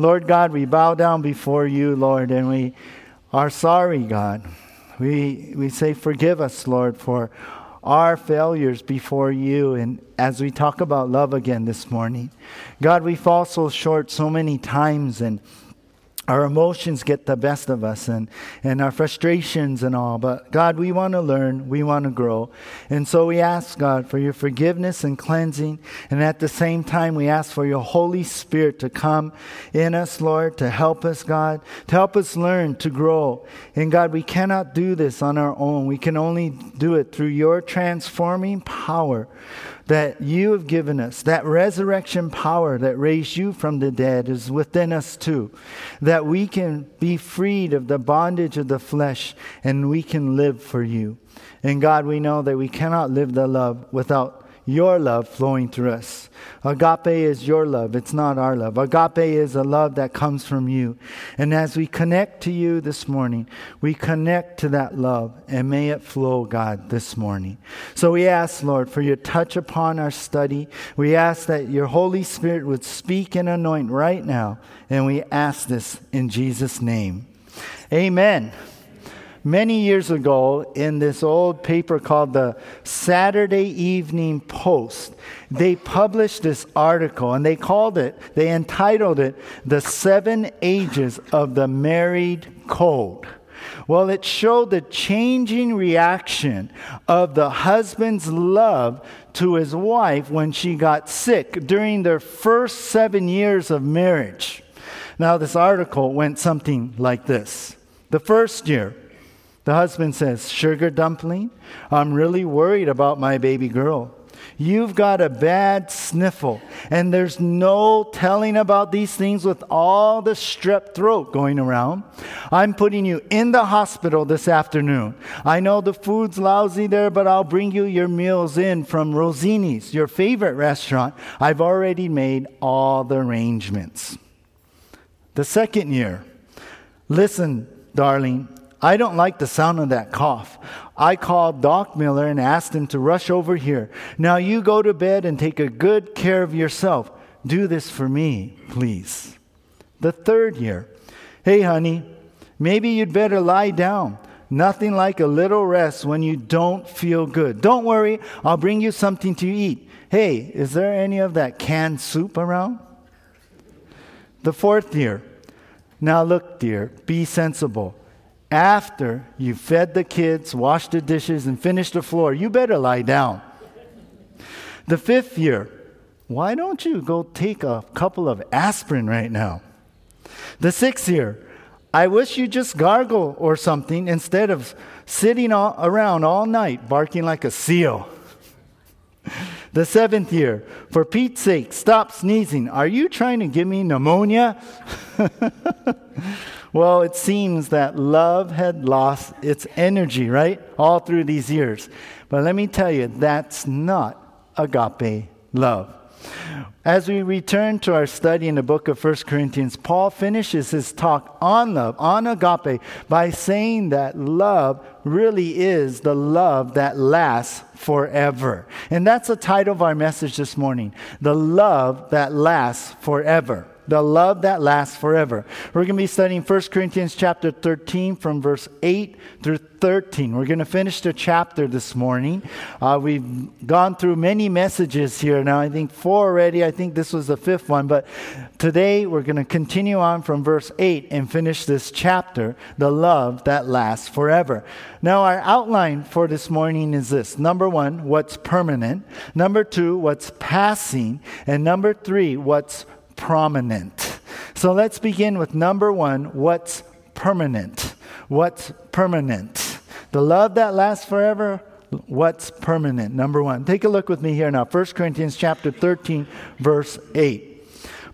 Lord God, we bow down before you, Lord, and we are sorry, God. We, we say, Forgive us, Lord, for our failures before you. And as we talk about love again this morning, God, we fall so short so many times and our emotions get the best of us and, and our frustrations and all. But God, we want to learn, we want to grow. And so we ask, God, for your forgiveness and cleansing. And at the same time, we ask for your Holy Spirit to come in us, Lord, to help us, God, to help us learn to grow. And God, we cannot do this on our own. We can only do it through your transforming power that you have given us, that resurrection power that raised you from the dead is within us too. That we can be freed of the bondage of the flesh and we can live for you. And God, we know that we cannot live the love without your love flowing through us. Agape is your love, it's not our love. Agape is a love that comes from you. And as we connect to you this morning, we connect to that love, and may it flow, God, this morning. So we ask, Lord, for your touch upon our study. We ask that your Holy Spirit would speak and anoint right now, and we ask this in Jesus' name. Amen many years ago in this old paper called the Saturday Evening Post. They published this article and they called it, they entitled it, The Seven Ages of the Married Cold. Well, it showed the changing reaction of the husband's love to his wife when she got sick during their first seven years of marriage. Now, this article went something like this The first year, the husband says, Sugar dumpling, I'm really worried about my baby girl. You've got a bad sniffle, and there's no telling about these things with all the strep throat going around. I'm putting you in the hospital this afternoon. I know the food's lousy there, but I'll bring you your meals in from Rosini's, your favorite restaurant. I've already made all the arrangements. The second year, listen, darling, I don't like the sound of that cough. I called Doc Miller and asked him to rush over here. Now you go to bed and take a good care of yourself. Do this for me, please. The third year. Hey, honey, maybe you'd better lie down. Nothing like a little rest when you don't feel good. Don't worry, I'll bring you something to eat. Hey, is there any of that canned soup around? The fourth year. Now look, dear, be sensible after you fed the kids, washed the dishes, and finished the floor, you better lie down. The fifth year, why don't you go take a couple of aspirin right now? The sixth year, I wish you just gargle or something instead of sitting all around all night barking like a seal. The seventh year, for Pete's sake, stop sneezing. Are you trying to give me pneumonia? Well, it seems that love had lost its energy, right? All through these years. But let me tell you, that's not agape love. As we return to our study in the book of 1 Corinthians, Paul finishes his talk on love, on agape, by saying that love really is the love that lasts forever. And that's the title of our message this morning The Love That Lasts Forever the love that lasts forever. We're going to be studying 1 Corinthians chapter 13 from verse 8 through 13. We're going to finish the chapter this morning. Uh, we've gone through many messages here now, I think four already. I think this was the fifth one. But today we're going to continue on from verse 8 and finish this chapter, the love that lasts forever. Now, our outline for this morning is this number one, what's permanent. Number two, what's passing. And number three, what's prominent. So let's begin with number one what's permanent? What's permanent? The love that lasts forever, what's permanent? Number one. Take a look with me here now. 1 Corinthians chapter 13, verse 8.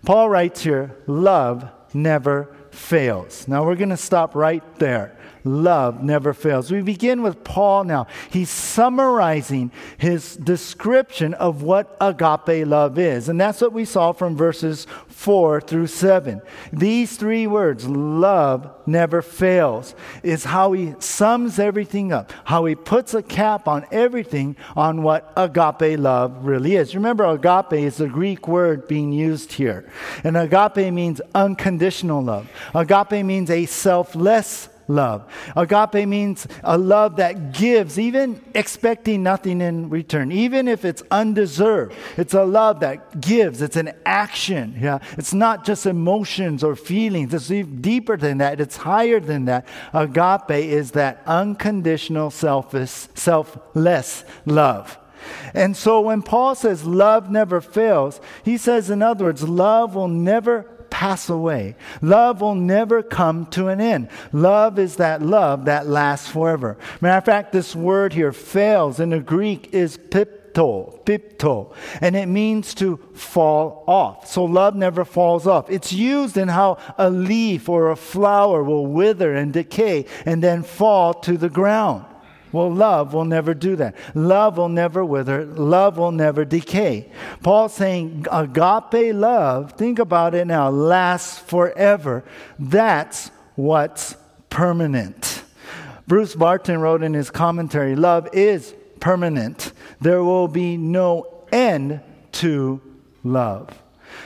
Paul writes here, love never fails. Now we're going to stop right there. Love never fails. We begin with Paul now. He's summarizing his description of what agape love is. And that's what we saw from verses 4 through 7. These three words, love never fails, is how he sums everything up, how he puts a cap on everything on what agape love really is. Remember, agape is the Greek word being used here. And agape means unconditional love, agape means a selfless love. Agape means a love that gives, even expecting nothing in return, even if it's undeserved. It's a love that gives, it's an action. Yeah? It's not just emotions or feelings, it's even deeper than that, it's higher than that. Agape is that unconditional, selfless love. And so when Paul says love never fails, he says, in other words, love will never pass away. Love will never come to an end. Love is that love that lasts forever. Matter of fact, this word here, fails, in the Greek is pipto, pipto, and it means to fall off. So love never falls off. It's used in how a leaf or a flower will wither and decay and then fall to the ground. Well, love will never do that. Love will never wither. Love will never decay. Paul's saying agape love, think about it now, lasts forever. That's what's permanent. Bruce Barton wrote in his commentary love is permanent. There will be no end to love.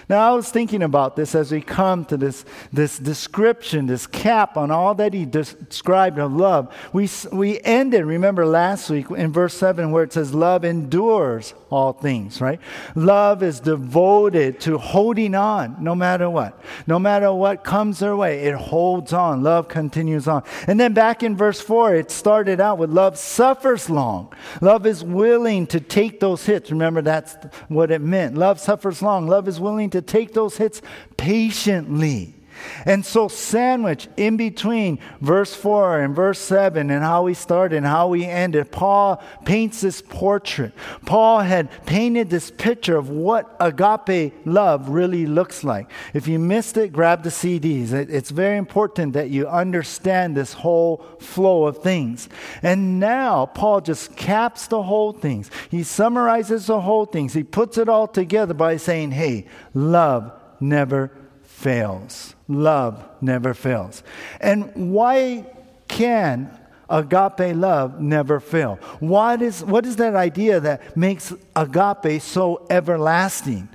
Now, I was thinking about this as we come to this, this description, this cap on all that he described of love. We, we ended, remember last week in verse 7, where it says, Love endures all things, right? Love is devoted to holding on no matter what. No matter what comes their way, it holds on. Love continues on. And then back in verse 4, it started out with love suffers long. Love is willing to take those hits. Remember, that's what it meant. Love suffers long. Love is willing to take those hits patiently. And so, sandwich in between verse 4 and verse 7 and how we started and how we ended, Paul paints this portrait. Paul had painted this picture of what agape love really looks like. If you missed it, grab the CDs. It's very important that you understand this whole flow of things. And now, Paul just caps the whole things. He summarizes the whole things. He puts it all together by saying, hey, love never fails. Love never fails. And why can agape love never fail? What is, what is that idea that makes agape so everlasting?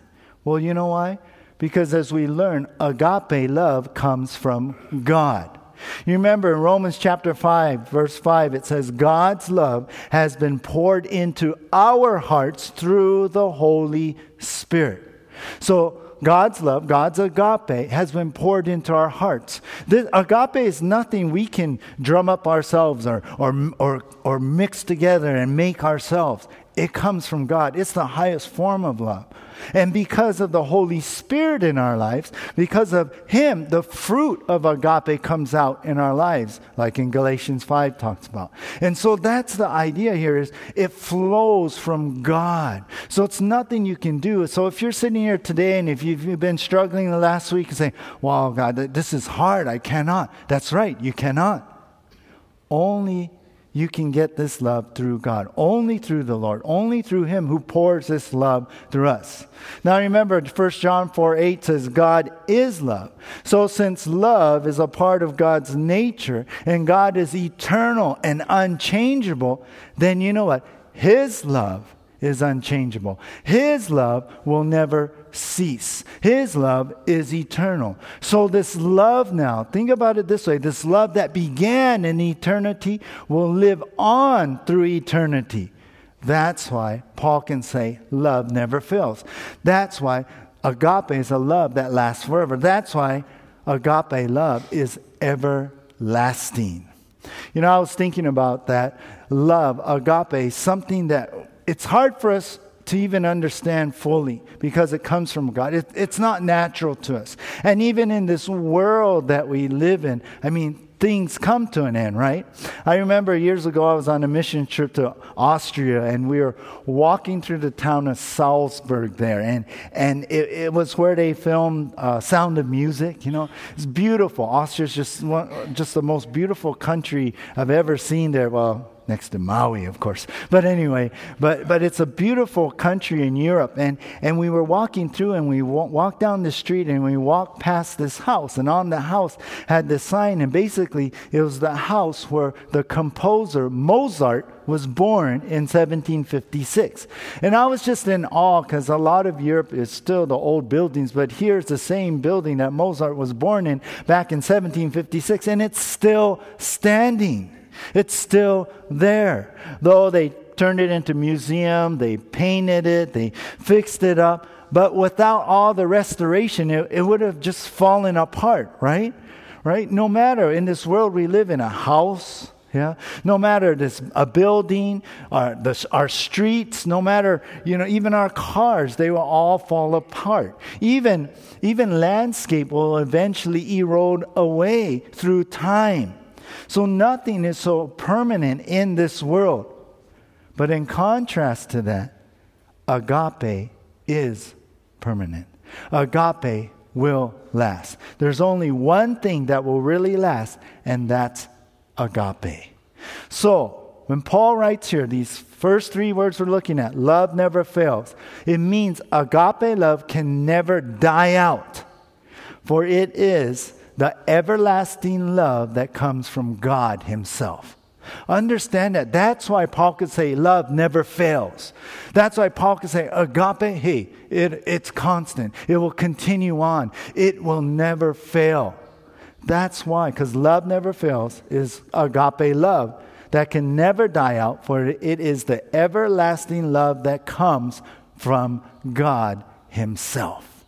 Well, you know why? Because as we learn, agape love comes from God. You remember in Romans chapter 5, verse 5, it says, God's love has been poured into our hearts through the Holy Spirit. So God's love, God's agape, has been poured into our hearts. This, agape is nothing we can drum up ourselves or, or, or, or mix together and make ourselves. It comes from God. It's the highest form of love. And because of the Holy Spirit in our lives, because of Him, the fruit of agape comes out in our lives, like in Galatians 5 talks about. And so that's the idea here is it flows from God. So it's nothing you can do. So if you're sitting here today and if you've been struggling the last week and saying, wow, God, this is hard, I cannot. That's right, you cannot. Only you can get this love through God, only through the Lord, only through Him who pours this love through us. Now remember, 1 John 4 8 says, God is love. So since love is a part of God's nature and God is eternal and unchangeable, then you know what? His love is unchangeable. His love will never cease. His love is eternal. So, this love now, think about it this way this love that began in eternity will live on through eternity. That's why Paul can say, love never fails. That's why agape is a love that lasts forever. That's why agape love is everlasting. You know, I was thinking about that love, agape, something that it's hard for us to even understand fully because it comes from God. It, it's not natural to us. And even in this world that we live in, I mean, things come to an end, right? I remember years ago I was on a mission trip to Austria and we were walking through the town of Salzburg there and, and it, it was where they filmed uh, Sound of Music, you know. It's beautiful. Austria's just, one, just the most beautiful country I've ever seen there. Well, next to Maui, of course. But anyway, but, but it's a beautiful country in Europe. And, and we were walking through and we walked down the street and we walked past this house. And on the house had this sign. And basically, it was the house where the composer Mozart was born in 1756. And I was just in awe because a lot of Europe is still the old buildings, but here's the same building that Mozart was born in back in 1756, and it's still standing. It's still there. Though they turned it into museum, they painted it, they fixed it up, but without all the restoration, it, it would have just fallen apart, right? Right? No matter in this world we live in a house, yeah. No matter this a building, our our streets, no matter you know even our cars, they will all fall apart. Even even landscape will eventually erode away through time. So nothing is so permanent in this world. But in contrast to that, agape is permanent. Agape will last. There's only one thing that will really last, and that's agape. So, when Paul writes here, these first three words we're looking at, love never fails, it means agape love can never die out, for it is the everlasting love that comes from God Himself. Understand that. That's why Paul could say love never fails. That's why Paul could say agape, hey, it, it's constant. It will continue on. It will never fail. That's why, because love never fails, is agape love that can never die out, for it is the everlasting love that comes from God Himself.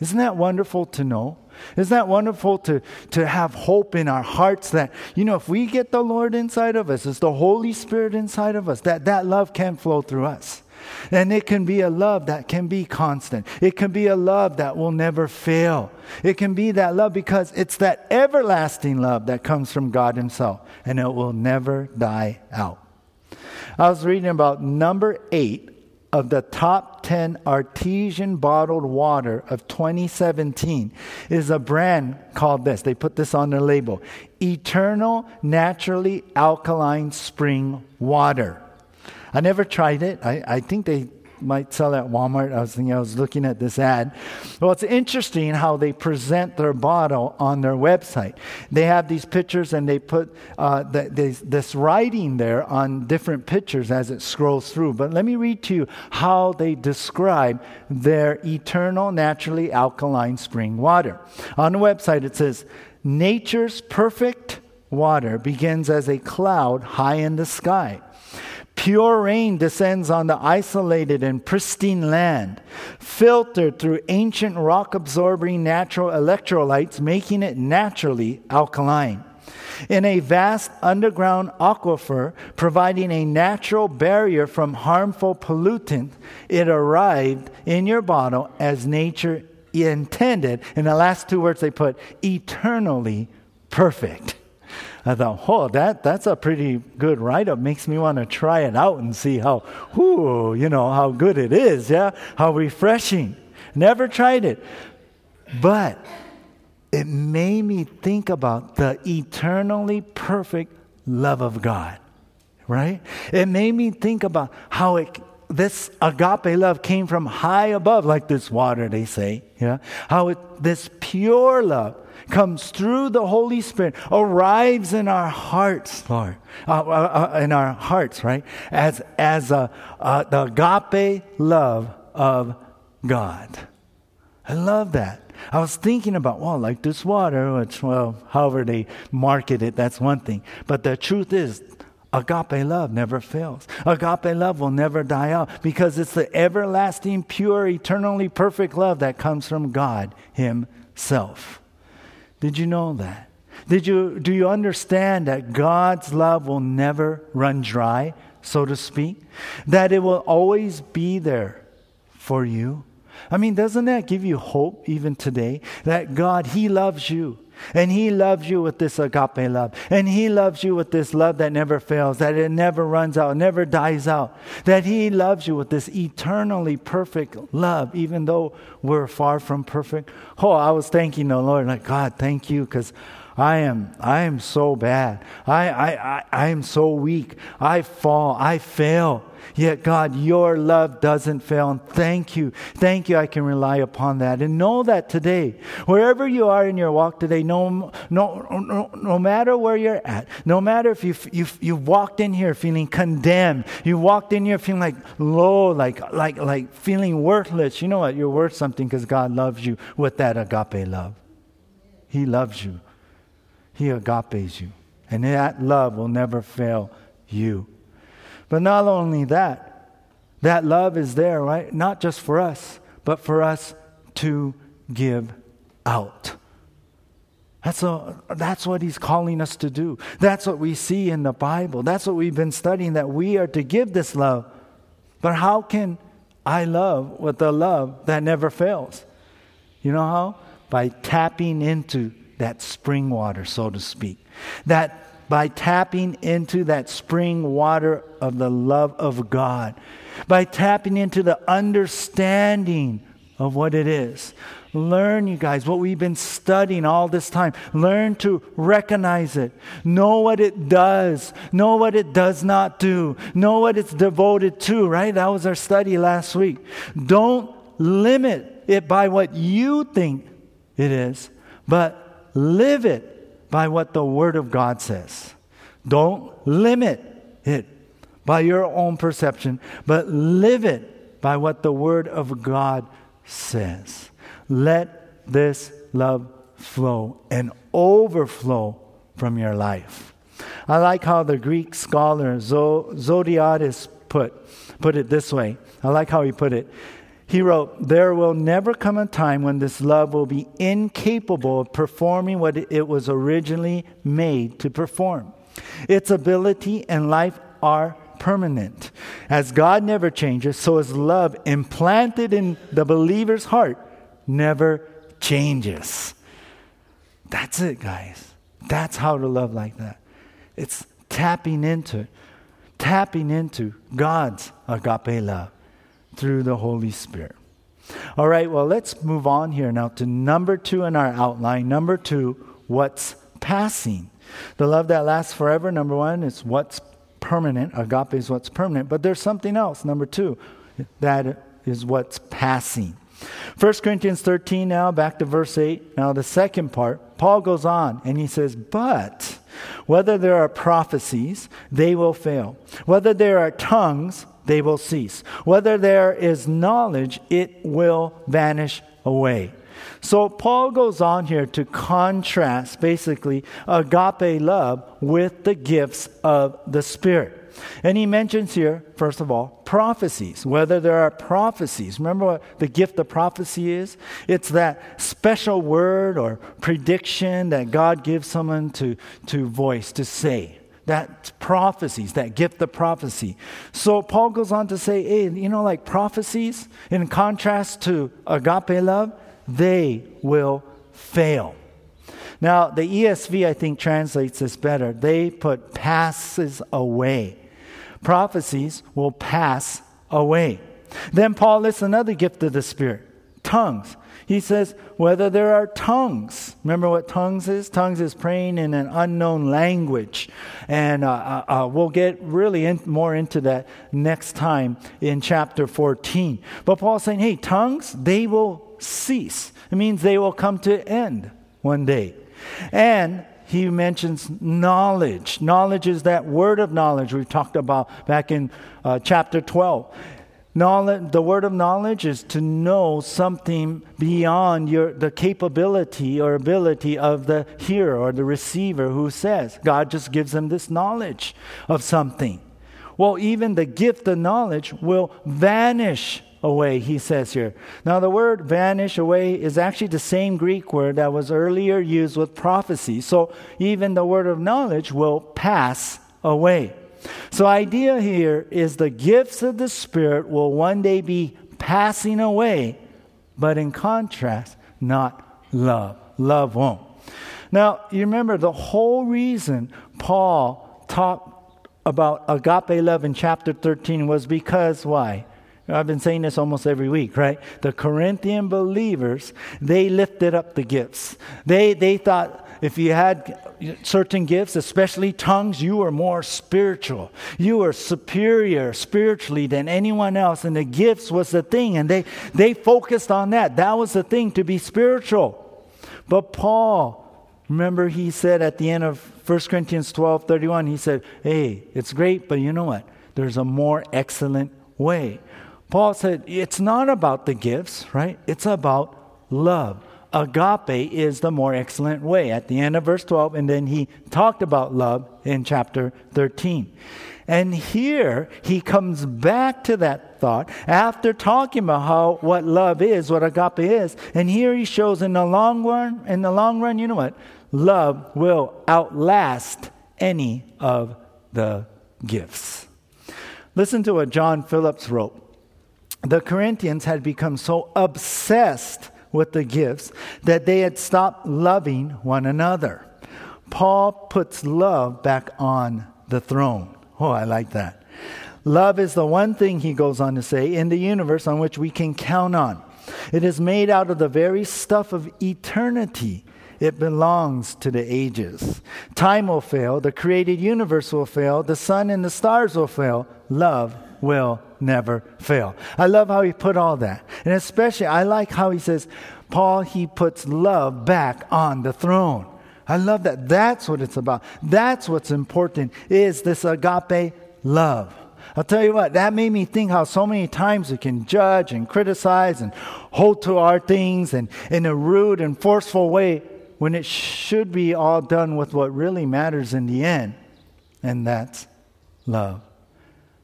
Isn't that wonderful to know? Isn't that wonderful to, to have hope in our hearts that, you know, if we get the Lord inside of us, it's the Holy Spirit inside of us, that that love can flow through us. And it can be a love that can be constant. It can be a love that will never fail. It can be that love because it's that everlasting love that comes from God Himself, and it will never die out. I was reading about number eight of the top 10 artesian bottled water of 2017 is a brand called this. They put this on their label Eternal Naturally Alkaline Spring Water. I never tried it. I, I think they might sell at Walmart. I was thinking, I was looking at this ad. Well, it's interesting how they present their bottle on their website. They have these pictures and they put uh, the, this, this writing there on different pictures as it scrolls through. But let me read to you how they describe their eternal, naturally alkaline spring water. On the website, it says, Nature's perfect water begins as a cloud high in the sky. Pure rain descends on the isolated and pristine land, filtered through ancient rock absorbing natural electrolytes, making it naturally alkaline. In a vast underground aquifer, providing a natural barrier from harmful pollutants, it arrived in your bottle as nature intended. In the last two words, they put eternally perfect. I thought, oh, that, that's a pretty good write up. Makes me want to try it out and see how, whoo, you know, how good it is. Yeah. How refreshing. Never tried it. But it made me think about the eternally perfect love of God. Right? It made me think about how it, this agape love came from high above, like this water, they say. Yeah. How it, this pure love comes through the Holy Spirit, arrives in our hearts, Lord, uh, uh, uh, in our hearts, right? As, as a, uh, the agape love of God. I love that. I was thinking about, well, like this water, which, well, however they market it, that's one thing. But the truth is, agape love never fails. Agape love will never die out because it's the everlasting, pure, eternally perfect love that comes from God Himself. Did you know that? Did you, do you understand that God's love will never run dry, so to speak? That it will always be there for you. I mean, doesn't that give you hope even today? That God, He loves you. And He loves you with this agape love. And He loves you with this love that never fails, that it never runs out, never dies out. That He loves you with this eternally perfect love, even though we're far from perfect. Oh, I was thanking the Lord, like, God, thank you, because I am, I am so bad. I, I, I, I am so weak. I fall. I fail. Yet, God, your love doesn't fail. And thank you. Thank you. I can rely upon that. And know that today, wherever you are in your walk today, no, no, no, no matter where you're at, no matter if you've, you've, you've walked in here feeling condemned, you walked in here feeling like low, like, like, like feeling worthless, you know what? You're worth something because God loves you with that agape love. He loves you. He agapes you. And that love will never fail you. But not only that, that love is there, right? Not just for us, but for us to give out. That's, a, that's what he's calling us to do. That's what we see in the Bible. That's what we've been studying, that we are to give this love. But how can I love with a love that never fails? You know how? By tapping into that spring water, so to speak. That by tapping into that spring water of the love of God, by tapping into the understanding of what it is. Learn, you guys, what we've been studying all this time. Learn to recognize it. Know what it does. Know what it does not do. Know what it's devoted to, right? That was our study last week. Don't limit it by what you think it is, but live it by what the Word of God says. Don't limit it by your own perception, but live it by what the Word of God says. Let this love flow and overflow from your life. I like how the Greek scholar Zodhiates put, put it this way. I like how he put it. He wrote, There will never come a time when this love will be incapable of performing what it was originally made to perform. Its ability and life are permanent. As God never changes, so his love implanted in the believer's heart never changes. That's it, guys. That's how to love like that. It's tapping into, tapping into God's agape love through the Holy Spirit. All right, well, let's move on here now to number two in our outline. Number two, what's passing. The love that lasts forever, number one, is what's permanent. Agape is what's permanent. But there's something else, number two, that is what's passing. 1 Corinthians 13 now, back to verse 8. Now, the second part, Paul goes on and he says, But whether there are prophecies, they will fail. Whether there are tongues, they will cease. Whether there is knowledge, it will vanish away. So Paul goes on here to contrast basically agape love with the gifts of the Spirit. And he mentions here, first of all, prophecies, whether there are prophecies. Remember what the gift of prophecy is? It's that special word or prediction that God gives someone to, to voice, to say that prophecies, that gift of prophecy. So Paul goes on to say, hey, you know, like prophecies, in contrast to agape love, they will fail. Now, the ESV, I think, translates this better. They put passes away. Prophecies will pass away. Then Paul lists another gift of the Spirit tongues. He says, whether there are tongues. Remember what tongues is? Tongues is praying in an unknown language. And uh, uh, uh, we'll get really in, more into that next time in chapter 14. But Paul's saying, hey, tongues, they will cease. It means they will come to end one day. And he mentions knowledge. Knowledge is that word of knowledge we talked about back in uh, chapter 12. Knowledge, the word of knowledge is to know something beyond your, the capability or ability of the hearer or the receiver who says. God just gives them this knowledge of something. Well, even the gift of knowledge will vanish away, he says here. Now, the word vanish away is actually the same Greek word that was earlier used with prophecy. So, even the word of knowledge will pass away. So, idea here is the gifts of the Spirit will one day be passing away, but in contrast, not love. Love won't. Now, you remember the whole reason Paul talked about agape love in chapter 13 was because why? I've been saying this almost every week, right? The Corinthian believers, they lifted up the gifts. They, they thought if you had certain gifts, especially tongues, you were more spiritual. You were superior spiritually than anyone else, and the gifts was the thing, and they, they focused on that. That was the thing to be spiritual. But Paul, remember, he said at the end of 1 Corinthians 12 31, he said, Hey, it's great, but you know what? There's a more excellent way. Paul said, It's not about the gifts, right? It's about love. Agape is the more excellent way at the end of verse 12, and then he talked about love in chapter 13. And here he comes back to that thought after talking about how what love is, what agape is. And here he shows in the long run, in the long run, you know what? Love will outlast any of the gifts. Listen to what John Phillips wrote. The Corinthians had become so obsessed with the gifts that they had stopped loving one another. Paul puts love back on the throne. Oh, I like that. Love is the one thing, he goes on to say, in the universe on which we can count on. It is made out of the very stuff of eternity. It belongs to the ages. Time will fail, the created universe will fail, the sun and the stars will fail. Love will never fail. I love how he put all that. And especially, I like how he says, Paul, he puts love back on the throne. I love that. That's what it's about. That's what's important is this agape love. I'll tell you what, that made me think how so many times we can judge and criticize and hold to our things and in a rude and forceful way when it should be all done with what really matters in the end, and that's love.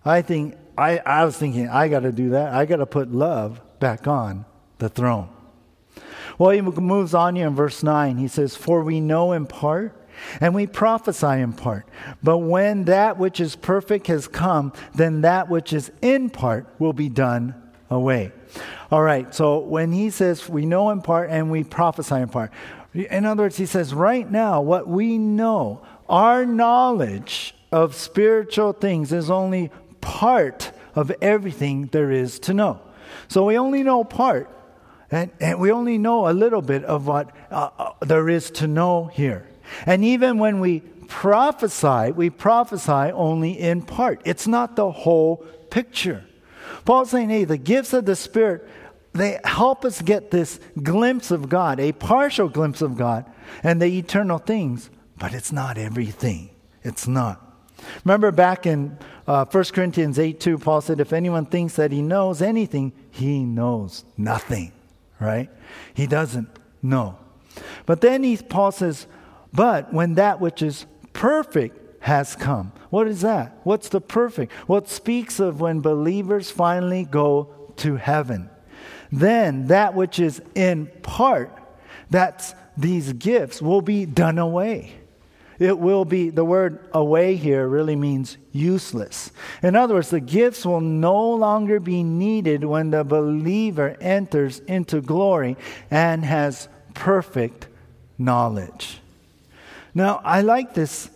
I think I, I was thinking, I got to do that. I got to put love back on the throne. Well, he moves on here in verse 9. He says, For we know in part, and we prophesy in part. But when that which is perfect has come, then that which is in part will be done away. All right, so when he says we know in part and we prophesy in part, in other words, he says, right now, what we know, our knowledge of spiritual things is only part of everything there is to know. So we only know part, and, and we only know a little bit of what uh, uh, there is to know here. And even when we prophesy, we prophesy only in part. It's not the whole picture. Paul's saying, hey, the gifts of the Spirit, they help us get this glimpse of God, a partial glimpse of God and the eternal things, but it's not everything. It's not. Remember back in uh, 1 Corinthians 8 2, Paul said, If anyone thinks that he knows anything, he knows nothing, right? He doesn't know. But then he, Paul says, But when that which is perfect has come. What is that? What's the perfect? What speaks of when believers finally go to heaven. Then that which is in part, that's these gifts, will be done away. It will be, the word away here really means useless. In other words, the gifts will no longer be needed when the believer enters into glory and has perfect knowledge. Now, I like this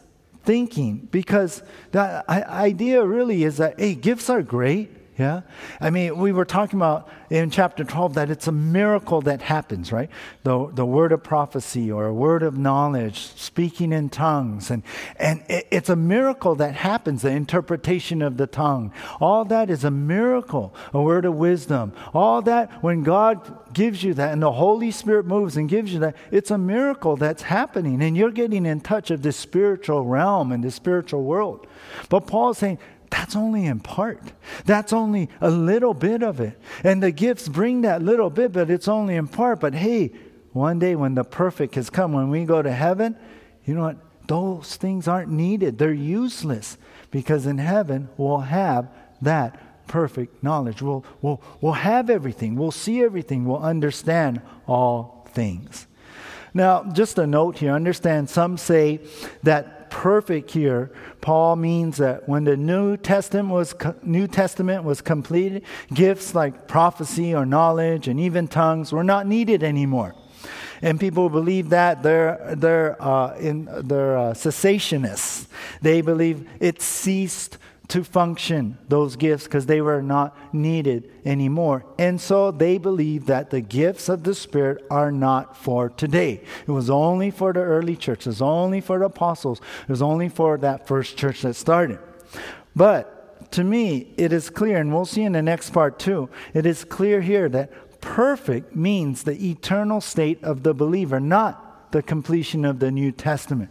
thinking because the idea really is that, hey, gifts are great. Yeah? I mean, we were talking about in chapter 12 that it's a miracle that happens, right? The, the word of prophecy or a word of knowledge, speaking in tongues. And, and it, it's a miracle that happens, the interpretation of the tongue. All that is a miracle, a word of wisdom. All that, when God gives you that and the Holy Spirit moves and gives you that, it's a miracle that's happening. And you're getting in touch of this spiritual realm and the spiritual world. But Paul's saying, that's only in part. That's only a little bit of it. And the gifts bring that little bit, but it's only in part. But hey, one day when the perfect has come, when we go to heaven, you know what? Those things aren't needed. They're useless because in heaven we'll have that perfect knowledge. We'll, we'll, we'll have everything. We'll see everything. We'll understand all things. Now, just a note here understand some say that perfect here, Paul means that when the New Testament was New Testament was completed, gifts like prophecy or knowledge and even tongues were not needed anymore. And people believe that they're they're uh, in they're uh, cessationists. They believe it ceased to function, those gifts, because they were not needed anymore. And so they believe that the gifts of the Spirit are not for today. It was only for the early church, it was only for the apostles, it was only for that first church that started. But to me, it is clear, and we'll see in the next part too, it is clear here that perfect means the eternal state of the believer, not the completion of the New Testament.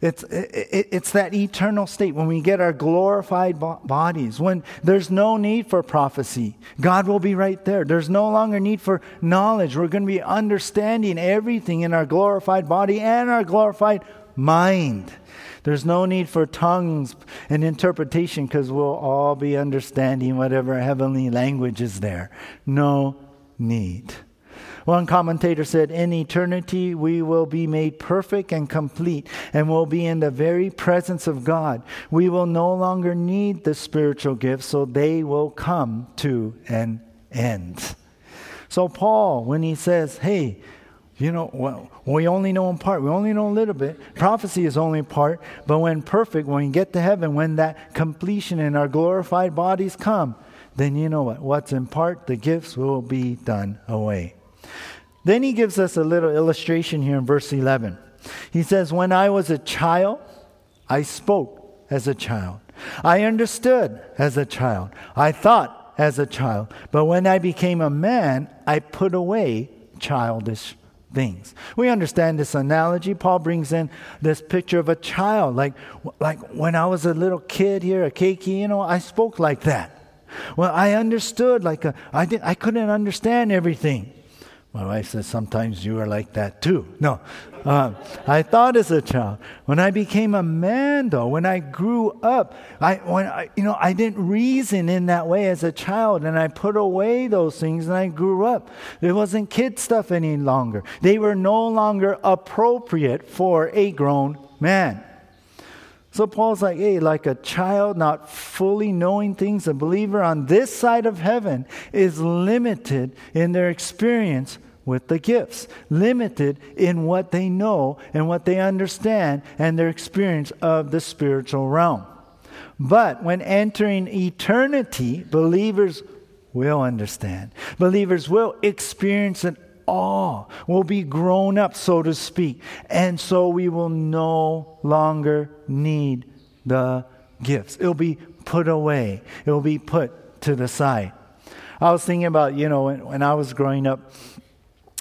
It's, it, it's that eternal state when we get our glorified bo- bodies, when there's no need for prophecy. God will be right there. There's no longer need for knowledge. We're going to be understanding everything in our glorified body and our glorified mind. There's no need for tongues and interpretation because we'll all be understanding whatever heavenly language is there. No need. One commentator said, In eternity, we will be made perfect and complete and will be in the very presence of God. We will no longer need the spiritual gifts, so they will come to an end. So, Paul, when he says, Hey, you know, well, we only know in part. We only know a little bit. Prophecy is only part. But when perfect, when we get to heaven, when that completion in our glorified bodies come, then you know what? What's in part, the gifts will be done away. Then he gives us a little illustration here in verse 11. He says, When I was a child, I spoke as a child. I understood as a child. I thought as a child. But when I became a man, I put away childish things. We understand this analogy. Paul brings in this picture of a child. Like, like when I was a little kid here, a keiki, you know, I spoke like that. Well, I understood like a, I, did, I couldn't understand everything. My wife says, Sometimes you are like that too. No. Uh, I thought as a child. When I became a man, though, when I grew up, I, when I, you know, I didn't reason in that way as a child, and I put away those things, and I grew up. It wasn't kid stuff any longer. They were no longer appropriate for a grown man. So Paul's like, hey, like a child not fully knowing things, a believer on this side of heaven is limited in their experience with the gifts, limited in what they know and what they understand and their experience of the spiritual realm. But when entering eternity, believers will understand. Believers will experience an awe, will be grown up, so to speak. And so we will no longer need the gifts. It'll be put away, it'll be put to the side. I was thinking about, you know, when, when I was growing up,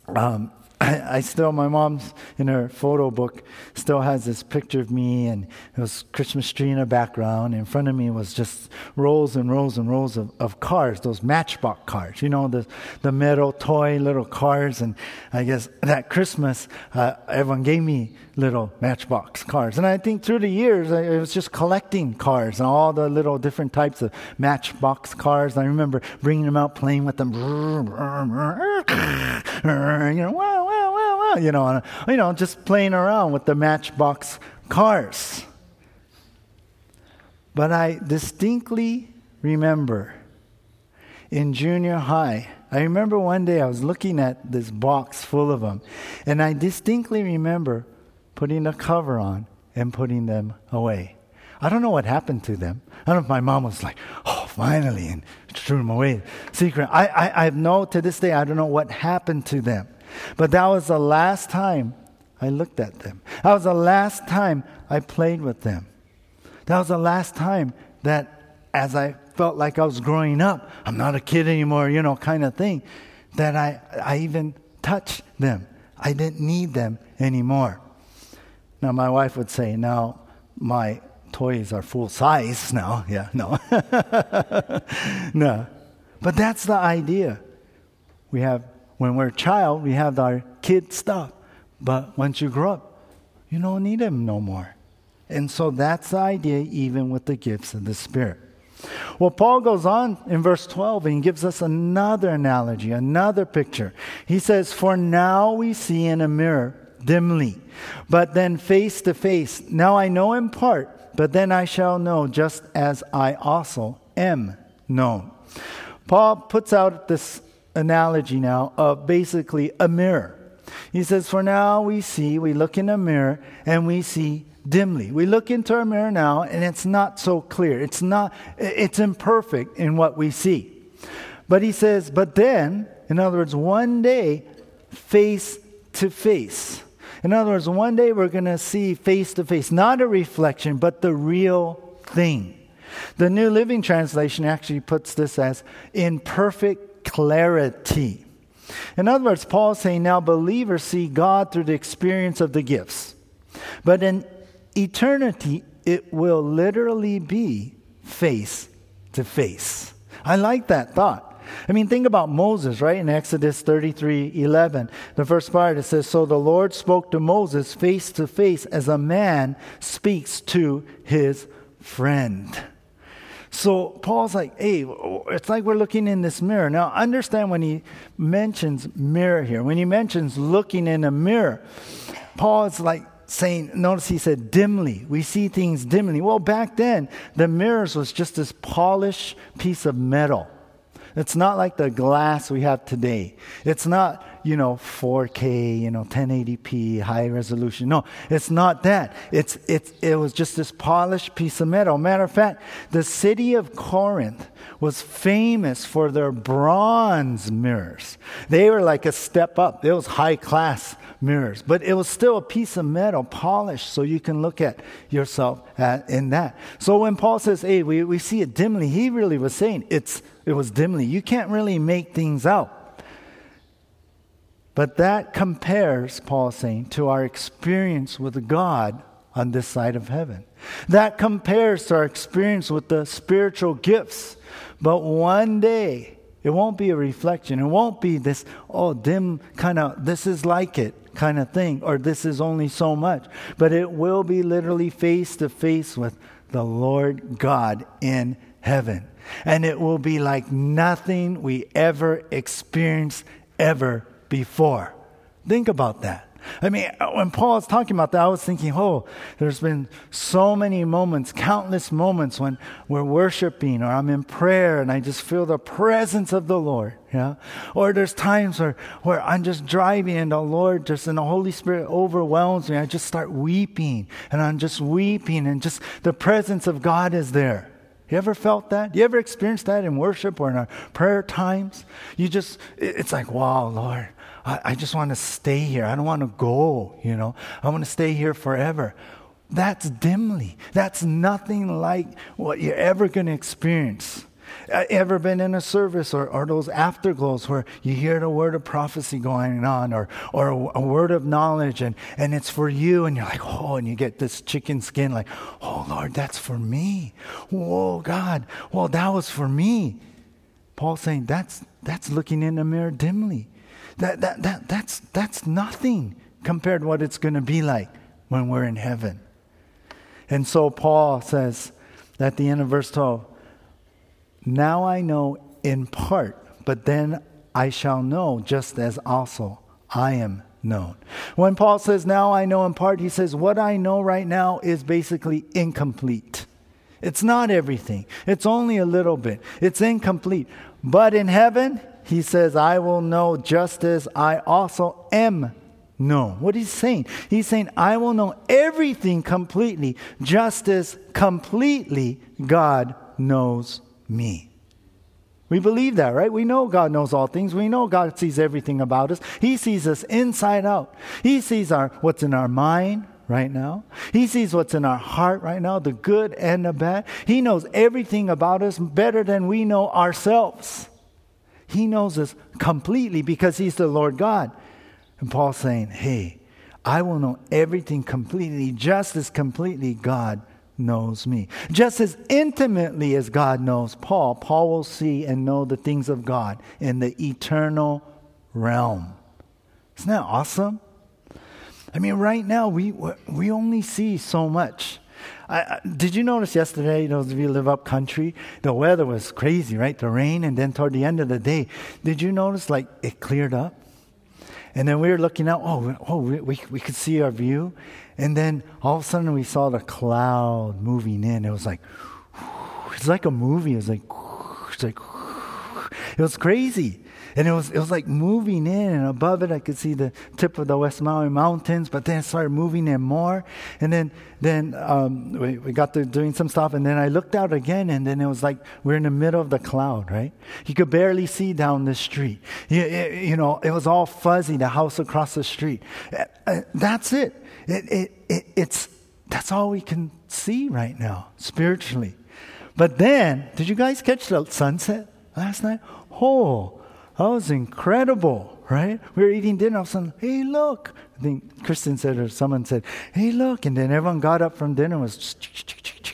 um, I, I, still, my mom's in her photo book still has this picture of me, and it was Christmas tree in the background. In front of me was just rows and rows and rows of, of cars, those Matchbox cars, you know, the, the metal toy little cars. And I guess that Christmas, uh, everyone gave me little Matchbox cars. And I think through the years, I, was just collecting cars and all the little different types of Matchbox cars. I remember bringing them out, playing with them, you know, wow, wow, you know, you know, just playing around with the Matchbox cars. But I distinctly remember in junior high, I remember one day I was looking at this box full of them, and I distinctly remember putting a cover on and putting them away. I don't know what happened to them. I don't know if my mom was like, oh, finally, and threw them away. Secret. I, I, I know to this day, I don't know what happened to them. But that was the last time I looked at them. That was the last time I played with them. That was the last time that, as I felt like I was growing up, I'm not a kid anymore, you know, kind of thing, that I, I even touched them. I didn't need them anymore. Now, my wife would say, now my toys are full size now. Yeah, no. no. But that's the idea. We have, when we're a child, we have our kid stuff. But once you grow up, you don't need them no more. And so that's the idea, even with the gifts of the Spirit. Well, Paul goes on in verse 12 and gives us another analogy, another picture. He says, For now we see in a mirror dimly, but then face to face. Now I know in part, but then I shall know just as I also am known. Paul puts out this analogy now of basically a mirror. He says, For now we see, we look in a mirror and we see dimly. We look into our mirror now and it's not so clear. It's not, it's imperfect in what we see. But he says, But then, in other words, one day, face to face. In other words, one day we're going to see face to face, not a reflection, but the real thing. The New Living Translation actually puts this as in perfect clarity. In other words, Paul is saying now believers see God through the experience of the gifts. But in eternity, it will literally be face to face. I like that thought. I mean, think about Moses, right? In Exodus 33 11, the first part it says, So the Lord spoke to Moses face to face as a man speaks to his friend. So Paul's like, hey, it's like we're looking in this mirror. Now, understand when he mentions mirror here, when he mentions looking in a mirror, Paul is like saying, notice he said dimly. We see things dimly. Well, back then, the mirrors was just this polished piece of metal. It's not like the glass we have today. It's not, you know, 4K, you know, 1080p, high resolution. No, it's not that. It's, it's, it was just this polished piece of metal. Matter of fact, the city of Corinth was famous for their bronze mirrors. They were like a step up. It was high class mirrors, but it was still a piece of metal, polished, so you can look at yourself at, in that. So when Paul says, hey, we, we see it dimly, he really was saying it's it was dimly. You can't really make things out. But that compares, Paul is saying, to our experience with God on this side of heaven. That compares to our experience with the spiritual gifts. But one day, it won't be a reflection. It won't be this, oh, dim kind of, this is like it kind of thing, or this is only so much. But it will be literally face to face with the Lord God in heaven and it will be like nothing we ever experienced ever before. Think about that. I mean, when Paul was talking about that, I was thinking, oh, there's been so many moments, countless moments when we're worshiping or I'm in prayer and I just feel the presence of the Lord. Yeah. Or there's times where, where I'm just driving and the Lord just and the Holy Spirit overwhelms me. I just start weeping and I'm just weeping and just the presence of God is there. You ever felt that? You ever experienced that in worship or in our prayer times? You just, it's like, wow, Lord, I, I just want to stay here. I don't want to go, you know. I want to stay here forever. That's dimly. That's nothing like what you're ever going to experience uh, ever been in a service or, or those afterglows where you hear the word of prophecy going on or, or a, a, word of knowledge and, and it's for you and you're like, oh, and you get this chicken skin like, oh, Lord, that's for me. Whoa, God, well, that was for me. Paul's saying that's, that's looking in the mirror dimly. That, that, that, that's, that's nothing compared to what it's going to be like when we're in heaven. And so Paul says at the end of verse 12, now I know in part, but then I shall know just as also I am known. When Paul says, Now I know in part, he says, What I know right now is basically incomplete. It's not everything, it's only a little bit. It's incomplete. But in heaven, he says, I will know just as I also am known. What he's saying? He's saying, I will know everything completely, just as completely God knows me. We believe that, right? We know God knows all things. We know God sees everything about us. He sees us inside out. He sees our what's in our mind right now. He sees what's in our heart right now, the good and the bad. He knows everything about us better than we know ourselves. He knows us completely because he's the Lord God. And Paul's saying, "Hey, I will know everything completely just as completely God knows me. Just as intimately as God knows Paul, Paul will see and know the things of God in the eternal realm. Isn't that awesome? I mean, right now we we only see so much. I, I, did you notice yesterday, those of you live up country, the weather was crazy, right? The rain, and then toward the end of the day, did you notice like it cleared up? And then we were looking out, oh, oh we, we, we could see our view. And then all of a sudden we saw the cloud moving in. It was like, it's like a movie. It was like, it's like, it was crazy. And it was, it was like moving in, and above it, I could see the tip of the West Maui Mountains, but then it started moving in more. And then, then um, we, we got to doing some stuff, and then I looked out again, and then it was like we're in the middle of the cloud, right? You could barely see down the street. You, you know, it was all fuzzy, the house across the street. Uh, uh, that's it. It, it, it. It's, that's all we can see right now, spiritually. But then, did you guys catch the sunset last night? Oh, that was incredible, right? We were eating dinner, all of a sudden, hey, look. I think Kristen said, or someone said, hey, look. And then everyone got up from dinner and was,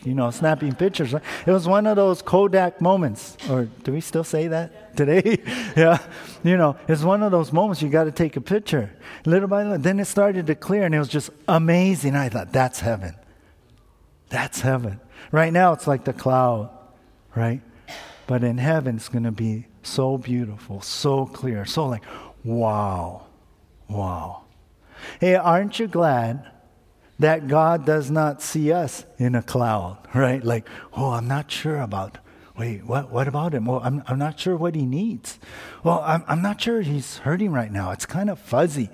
you know, snapping pictures. It was one of those Kodak moments. Or do we still say that today? yeah. You know, it's one of those moments you got to take a picture. Little by little. Then it started to clear and it was just amazing. I thought, that's heaven. That's heaven. Right now, it's like the cloud, right? But in heaven, it's going to be so beautiful, so clear, so like, wow, wow. Hey, aren't you glad that God does not see us in a cloud, right? Like, oh, I'm not sure about, wait, what, what about him? Well, I'm, I'm not sure what he needs. Well, I'm, I'm not sure he's hurting right now. It's kind of fuzzy.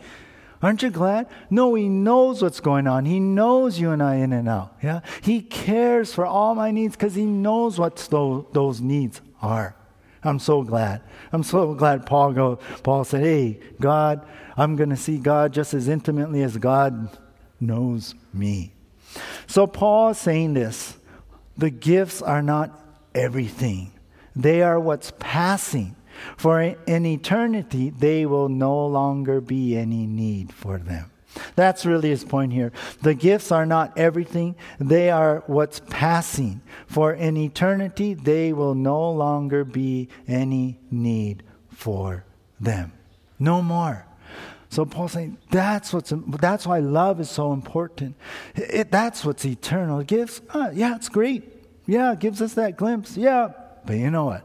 Aren't you glad? No, he knows what's going on. He knows you and I in and out. Yeah? He cares for all my needs because he knows what those, those needs are. I'm so glad. I'm so glad Paul go, Paul said, Hey, God, I'm going to see God just as intimately as God knows me. So Paul is saying this the gifts are not everything, they are what's passing. For in eternity, they will no longer be any need for them. That's really his point here. The gifts are not everything, they are what's passing. For in eternity, they will no longer be any need for them. No more. So Paul's saying that's what's that's why love is so important. It, that's what's eternal. Gifts, uh, yeah, it's great. Yeah, it gives us that glimpse. Yeah, but you know what?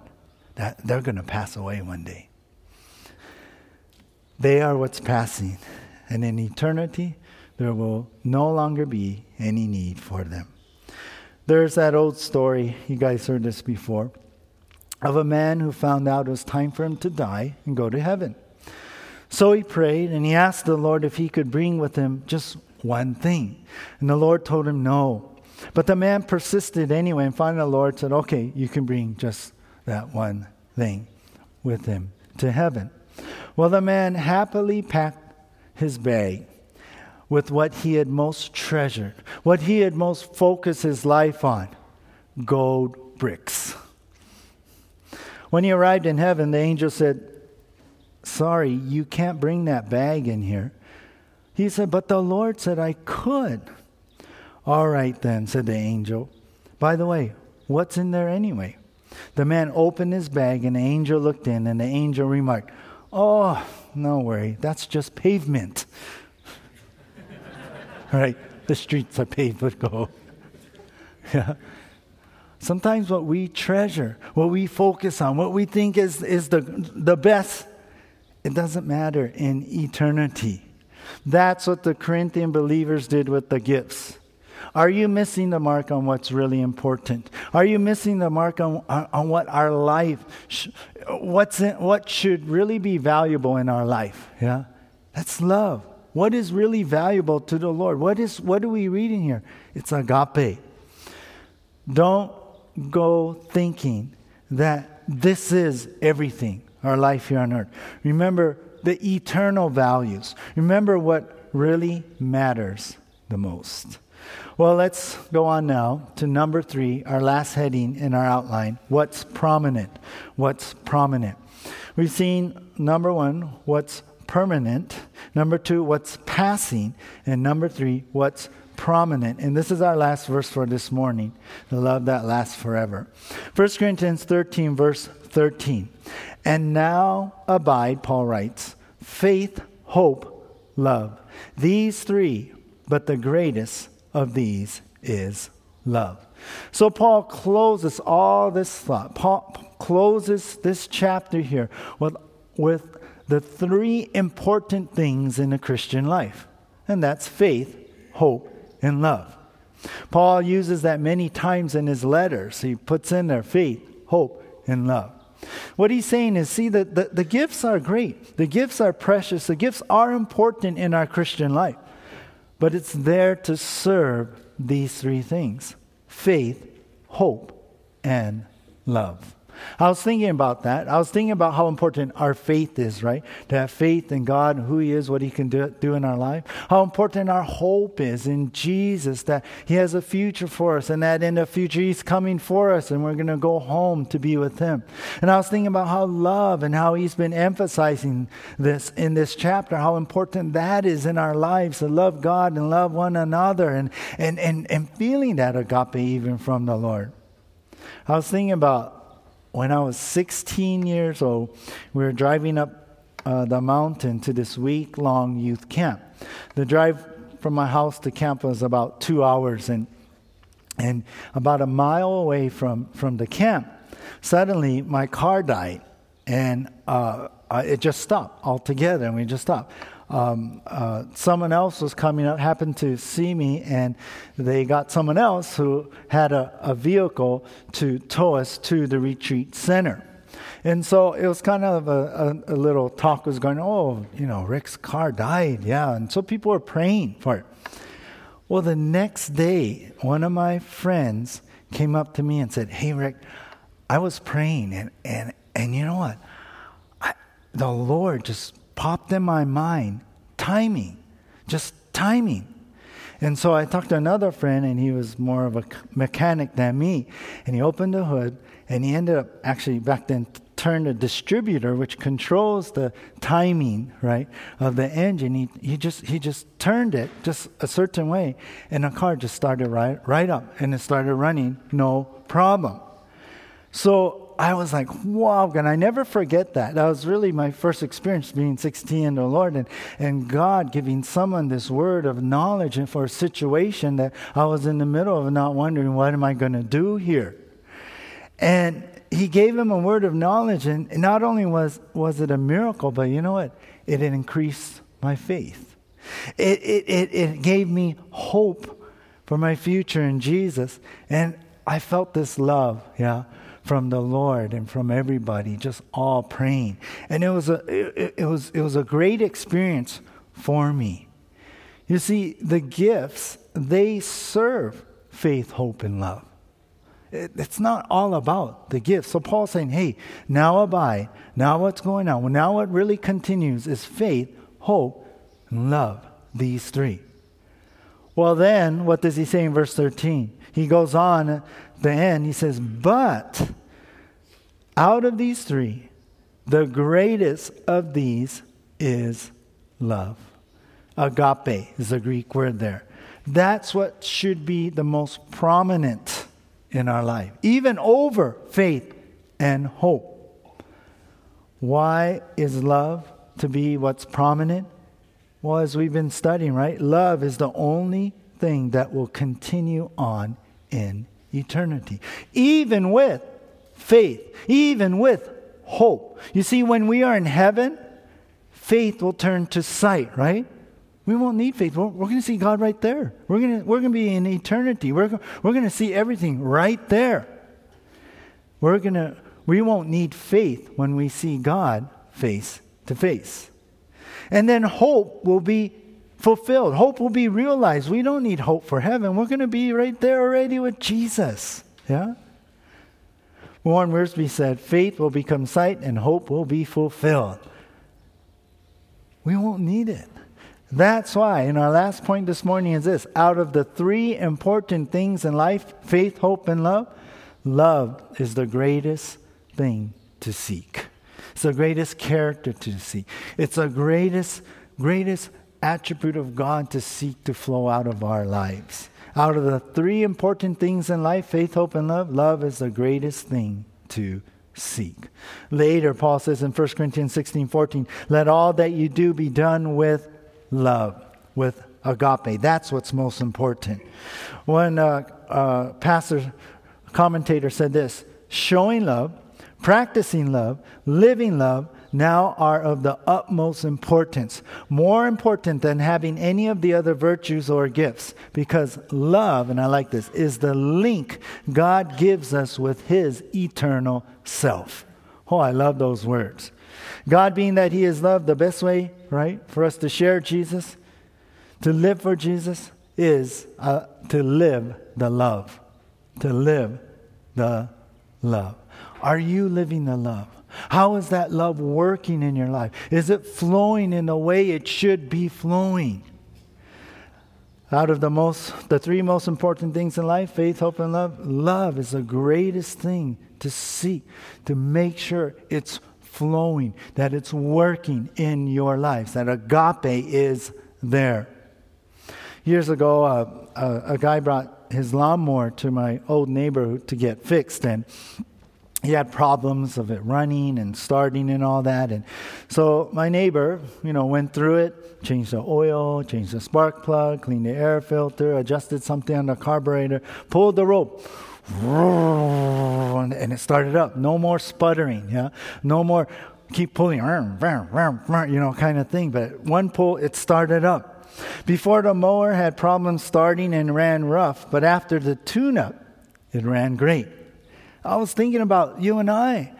That they're going to pass away one day. They are what's passing. And in eternity, there will no longer be any need for them. There's that old story, you guys heard this before, of a man who found out it was time for him to die and go to heaven. So he prayed and he asked the Lord if he could bring with him just one thing. And the Lord told him no. But the man persisted anyway, and finally the Lord said, Okay, you can bring just that one thing with him to heaven. Well, the man happily packed his bag with what he had most treasured, what he had most focused his life on gold bricks. When he arrived in heaven, the angel said, Sorry, you can't bring that bag in here. He said, But the Lord said I could. All right, then, said the angel. By the way, what's in there anyway? The man opened his bag, and the angel looked in, and the angel remarked, Oh, no worry, that's just pavement. right? The streets are paved with gold. yeah. Sometimes what we treasure, what we focus on, what we think is, is the, the best, it doesn't matter in eternity. That's what the Corinthian believers did with the gifts. Are you missing the mark on what's really important? Are you missing the mark on, on, what our life, what's in, what should really be valuable in our life? Yeah, that's love. What is really valuable to the Lord? What is what are we reading here? It's agape. Don't go thinking that this is everything, our life here on earth. Remember the eternal values. Remember what really matters the most. Well, let's go on now to number three, our last heading in our outline. What's prominent? What's prominent? We've seen number one, what's permanent. Number two, what's passing. And number three, what's prominent. And this is our last verse for this morning. The love that lasts forever. 1 Corinthians 13, verse 13. And now abide, Paul writes, faith, hope, love. These three, but the greatest of these is love. So Paul closes all this thought. Paul closes this chapter here with, with the three important things in a Christian life, and that's faith, hope, and love. Paul uses that many times in his letters. He puts in there faith, hope, and love. What he's saying is see, the, the, the gifts are great, the gifts are precious, the gifts are important in our Christian life, but it's there to serve these three things faith, hope, and love. I was thinking about that. I was thinking about how important our faith is, right? To have faith in God, and who He is, what He can do, do in our life. How important our hope is in Jesus, that He has a future for us, and that in the future He's coming for us, and we're going to go home to be with Him. And I was thinking about how love and how He's been emphasizing this in this chapter, how important that is in our lives to love God and love one another, and, and, and, and feeling that agape even from the Lord. I was thinking about when I was 16 years old, we were driving up uh, the mountain to this week long youth camp. The drive from my house to camp was about two hours, and, and about a mile away from, from the camp, suddenly my car died, and uh, it just stopped altogether, and we just stopped um, uh, someone else was coming up, happened to see me, and they got someone else who had a, a vehicle to tow us to the retreat center. And so it was kind of a, a, a, little talk was going, oh, you know, Rick's car died, yeah. And so people were praying for it. Well, the next day, one of my friends came up to me and said, hey, Rick, I was praying, and, and, and you know what? I, the Lord just popped in my mind timing, just timing. And so I talked to another friend, and he was more of a mechanic than me. And he opened the hood, and he ended up actually back then turned a distributor which controls the timing right of the engine he, he just he just turned it just a certain way and the car just started right right up and it started running no problem so I was like, wow, and I never forget that. That was really my first experience being 16 in the Lord and, and God giving someone this word of knowledge and for a situation that I was in the middle of not wondering, what am I going to do here? And he gave him a word of knowledge, and not only was, was it a miracle, but you know what? It increased my faith. It, it, it, it gave me hope for my future in Jesus. And I felt this love, yeah from the Lord and from everybody, just all praying. And it was a, it, it, was, it was a great experience for me. You see, the gifts, they serve faith, hope, and love. It, it's not all about the gifts. So Paul's saying, hey, now abide. Now what's going on? Well, now what really continues is faith, hope, and love. These three. Well, then, what does he say in verse 13? He goes on the end, he says, But out of these three, the greatest of these is love. Agape is the Greek word there. That's what should be the most prominent in our life, even over faith and hope. Why is love to be what's prominent? Well, as we've been studying, right? Love is the only thing that will continue on in eternity. Even with faith, even with hope. You see, when we are in heaven, faith will turn to sight, right? We won't need faith. We're, we're going to see God right there. We're going to, we're going to be in eternity. We're, we're going to see everything right there. We're going to, we won't need faith when we see God face to face. And then hope will be fulfilled. Hope will be realized. We don't need hope for heaven. We're going to be right there already with Jesus. Yeah? Warren Wiersbe said, faith will become sight and hope will be fulfilled. We won't need it. That's why, and our last point this morning is this out of the three important things in life faith, hope, and love love is the greatest thing to seek. It's the greatest character to seek. It's the greatest, greatest attribute of God to seek to flow out of our lives. Out of the three important things in life faith, hope, and love love is the greatest thing to seek. Later, Paul says in 1 Corinthians 16 14, let all that you do be done with love, with agape. That's what's most important. One uh, uh, pastor, commentator said this showing love, practicing love, living love, now are of the utmost importance, more important than having any of the other virtues or gifts, because love, and I like this, is the link God gives us with His eternal self. Oh, I love those words. God being that He is love, the best way, right, for us to share Jesus, to live for Jesus, is uh, to live the love. To live the love. Are you living the love? How is that love working in your life? Is it flowing in the way it should be flowing? Out of the most the three most important things in life, faith, hope and love, love is the greatest thing to seek to make sure it's flowing, that it's working in your lives, that agape is there. Years ago, uh, a, a guy brought his lawnmower to my old neighbor to get fixed, and he had problems of it running and starting and all that. And so my neighbor, you know, went through it, changed the oil, changed the spark plug, cleaned the air filter, adjusted something on the carburetor, pulled the rope. And it started up. No more sputtering, yeah. No more keep pulling, you know, kind of thing. But one pull, it started up. Before the mower had problems starting and ran rough, but after the tune up, it ran great. I was thinking about you and I.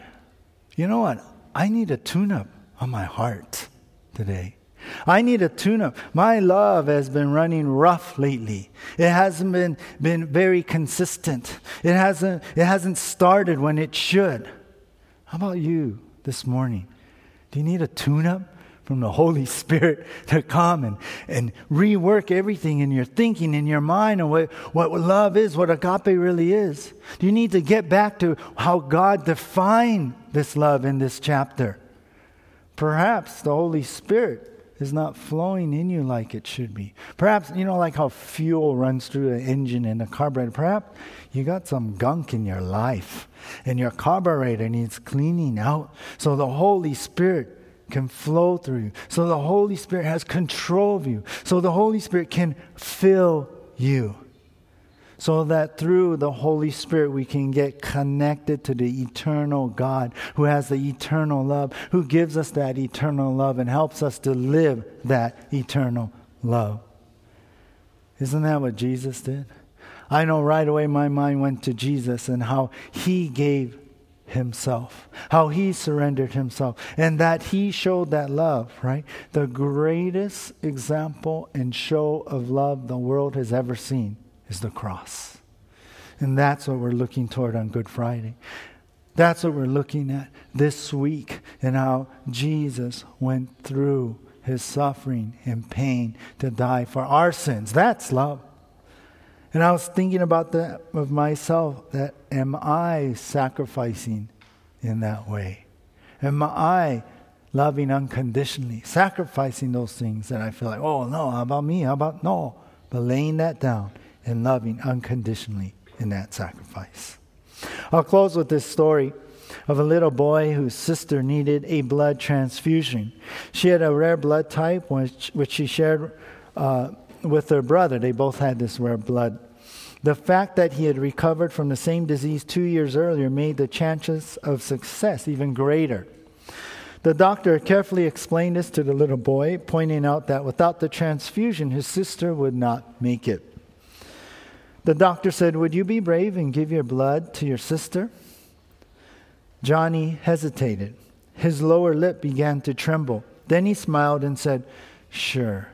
You know what? I need a tune up on my heart today. I need a tune up. My love has been running rough lately. It hasn't been, been very consistent. It hasn't, it hasn't started when it should. How about you this morning? Do you need a tune up? From the Holy Spirit to come and, and rework everything in your thinking, in your mind, and what, what love is, what agape really is. You need to get back to how God defined this love in this chapter? Perhaps the Holy Spirit is not flowing in you like it should be. Perhaps, you know, like how fuel runs through an engine and a carburetor. Perhaps you got some gunk in your life and your carburetor needs cleaning out. So the Holy Spirit can flow through you. So the Holy Spirit has control of you. So the Holy Spirit can fill you. So that through the Holy Spirit we can get connected to the eternal God who has the eternal love, who gives us that eternal love and helps us to live that eternal love. Isn't that what Jesus did? I know right away my mind went to Jesus and how he gave himself, how he surrendered himself, and that he showed that love, right? The greatest example and show of love the world has ever seen is the cross. And that's what we're looking toward on Good Friday. That's what we're looking at this week and how Jesus went through his suffering and pain to die for our sins. That's love. And I was thinking about that of myself that am I sacrificing in that way? Am I loving unconditionally, sacrificing those things that I feel like, oh no, how about me? How about no? But laying that down and loving unconditionally in that sacrifice. I'll close with this story of a little boy whose sister needed a blood transfusion. She had a rare blood type, which, which she shared uh, with their brother. They both had this rare blood. The fact that he had recovered from the same disease two years earlier made the chances of success even greater. The doctor carefully explained this to the little boy, pointing out that without the transfusion, his sister would not make it. The doctor said, Would you be brave and give your blood to your sister? Johnny hesitated. His lower lip began to tremble. Then he smiled and said, Sure.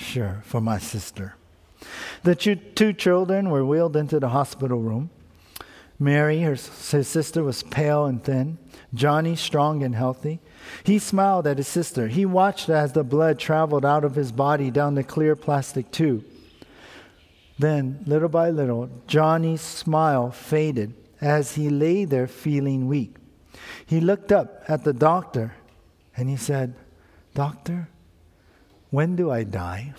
Sure, for my sister. The two children were wheeled into the hospital room. Mary, her, his sister, was pale and thin. Johnny, strong and healthy. He smiled at his sister. He watched as the blood traveled out of his body down the clear plastic tube. Then, little by little, Johnny's smile faded as he lay there feeling weak. He looked up at the doctor and he said, Doctor, when do I die?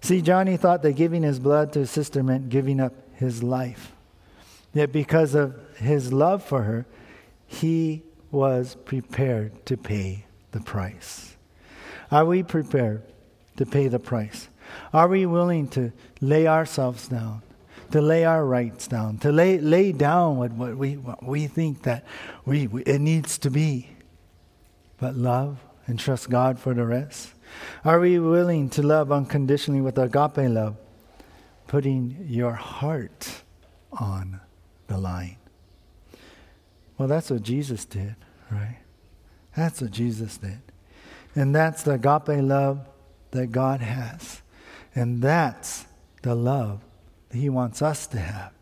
See, Johnny thought that giving his blood to his sister meant giving up his life. Yet, because of his love for her, he was prepared to pay the price. Are we prepared to pay the price? Are we willing to lay ourselves down, to lay our rights down, to lay, lay down what, what, we, what we think that we, we, it needs to be, but love and trust God for the rest? Are we willing to love unconditionally with agape love, putting your heart on the line? Well, that's what Jesus did, right? That's what Jesus did. And that's the agape love that God has. And that's the love that he wants us to have.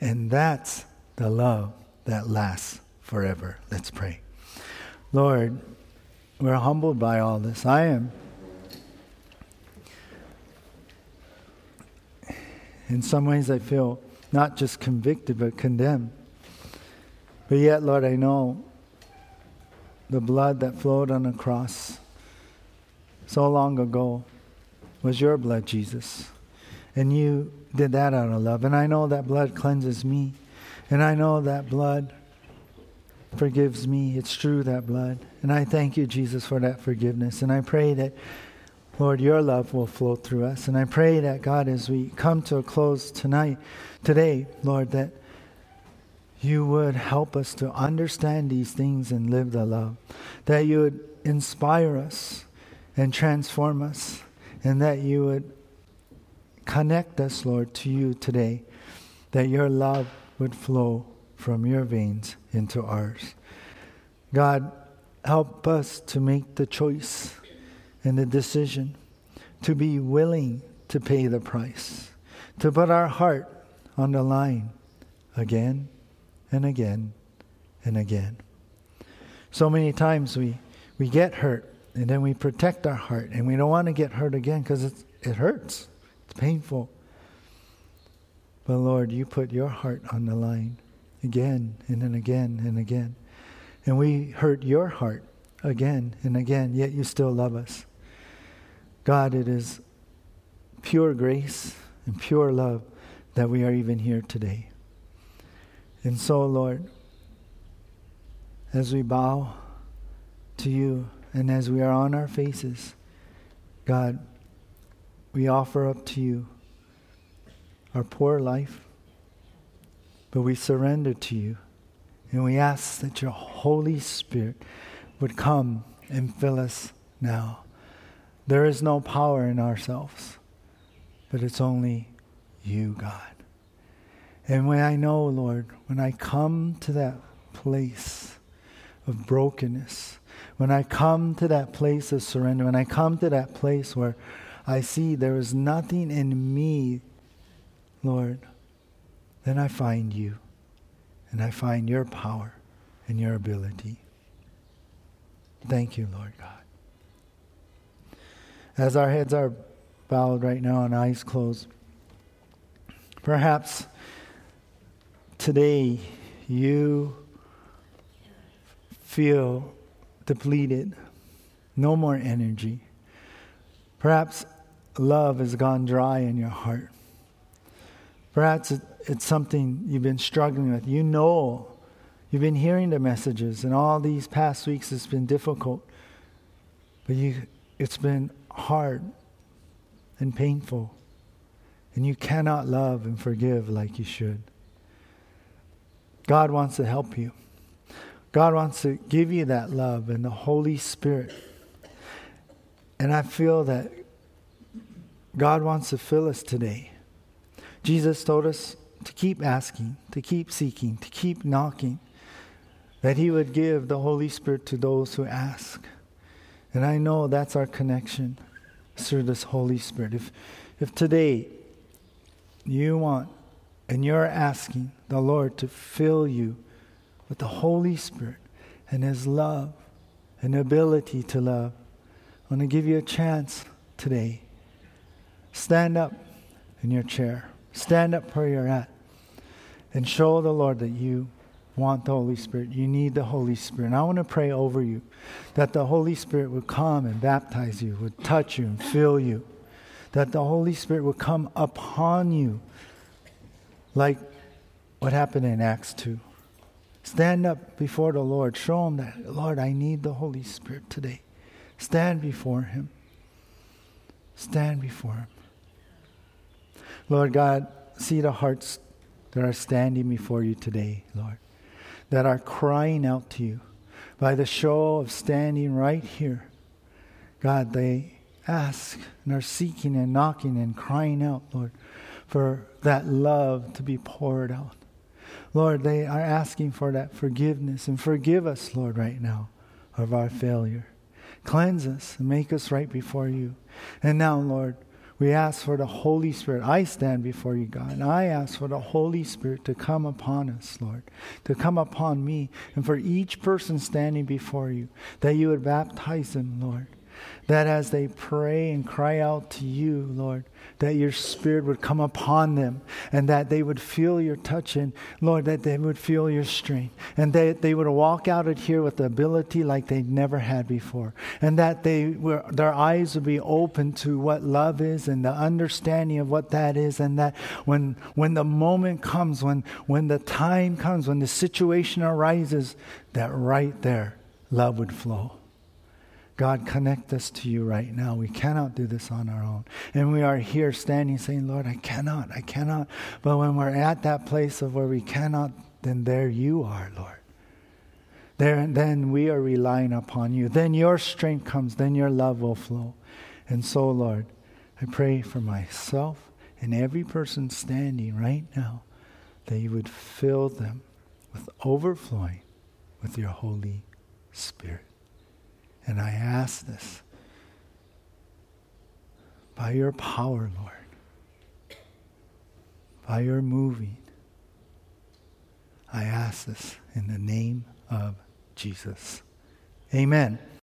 And that's the love that lasts forever. Let's pray. Lord, we're humbled by all this. I am. In some ways, I feel not just convicted, but condemned. But yet, Lord, I know the blood that flowed on the cross so long ago was your blood, Jesus. And you did that out of love. And I know that blood cleanses me. And I know that blood forgives me. It's true, that blood. And I thank you, Jesus, for that forgiveness. And I pray that, Lord, your love will flow through us. And I pray that, God, as we come to a close tonight, today, Lord, that you would help us to understand these things and live the love. That you would inspire us and transform us. And that you would Connect us, Lord, to you today, that your love would flow from your veins into ours. God, help us to make the choice and the decision to be willing to pay the price, to put our heart on the line again and again and again. So many times we, we get hurt and then we protect our heart and we don't want to get hurt again because it hurts. It's painful. But Lord, you put your heart on the line again and then again and again. And we hurt your heart again and again, yet you still love us. God, it is pure grace and pure love that we are even here today. And so, Lord, as we bow to you and as we are on our faces, God, we offer up to you our poor life, but we surrender to you. And we ask that your Holy Spirit would come and fill us now. There is no power in ourselves, but it's only you, God. And when I know, Lord, when I come to that place of brokenness, when I come to that place of surrender, when I come to that place where I see there is nothing in me, Lord, then I find you. And I find your power and your ability. Thank you, Lord God. As our heads are bowed right now and eyes closed, perhaps today you feel depleted, no more energy. Perhaps love has gone dry in your heart. Perhaps it's something you've been struggling with. You know, you've been hearing the messages, and all these past weeks it's been difficult. But you, it's been hard and painful, and you cannot love and forgive like you should. God wants to help you. God wants to give you that love and the Holy Spirit. And I feel that God wants to fill us today. Jesus told us to keep asking, to keep seeking, to keep knocking, that He would give the Holy Spirit to those who ask. And I know that's our connection through this Holy Spirit. If, if today you want and you're asking the Lord to fill you with the Holy Spirit and His love and ability to love, I want to give you a chance today Stand up in your chair. Stand up where you're at. And show the Lord that you want the Holy Spirit. You need the Holy Spirit. And I want to pray over you that the Holy Spirit would come and baptize you, would touch you and fill you. That the Holy Spirit would come upon you like what happened in Acts 2. Stand up before the Lord. Show him that, Lord, I need the Holy Spirit today. Stand before him. Stand before him. Lord God, see the hearts that are standing before you today, Lord, that are crying out to you by the show of standing right here. God, they ask and are seeking and knocking and crying out, Lord, for that love to be poured out. Lord, they are asking for that forgiveness and forgive us, Lord, right now of our failure. Cleanse us and make us right before you. And now, Lord, we ask for the Holy Spirit. I stand before you, God, and I ask for the Holy Spirit to come upon us, Lord, to come upon me, and for each person standing before you, that you would baptize them, Lord that as they pray and cry out to you, Lord, that your spirit would come upon them and that they would feel your touch and, Lord, that they would feel your strength and that they would walk out of here with the ability like they never had before and that they were, their eyes would be open to what love is and the understanding of what that is and that when, when the moment comes, when, when the time comes, when the situation arises, that right there, love would flow. God, connect us to you right now. We cannot do this on our own. And we are here standing saying, Lord, I cannot, I cannot. But when we're at that place of where we cannot, then there you are, Lord. There, then we are relying upon you. Then your strength comes, then your love will flow. And so, Lord, I pray for myself and every person standing right now that you would fill them with overflowing with your Holy Spirit. And I ask this by your power, Lord, by your moving. I ask this in the name of Jesus. Amen.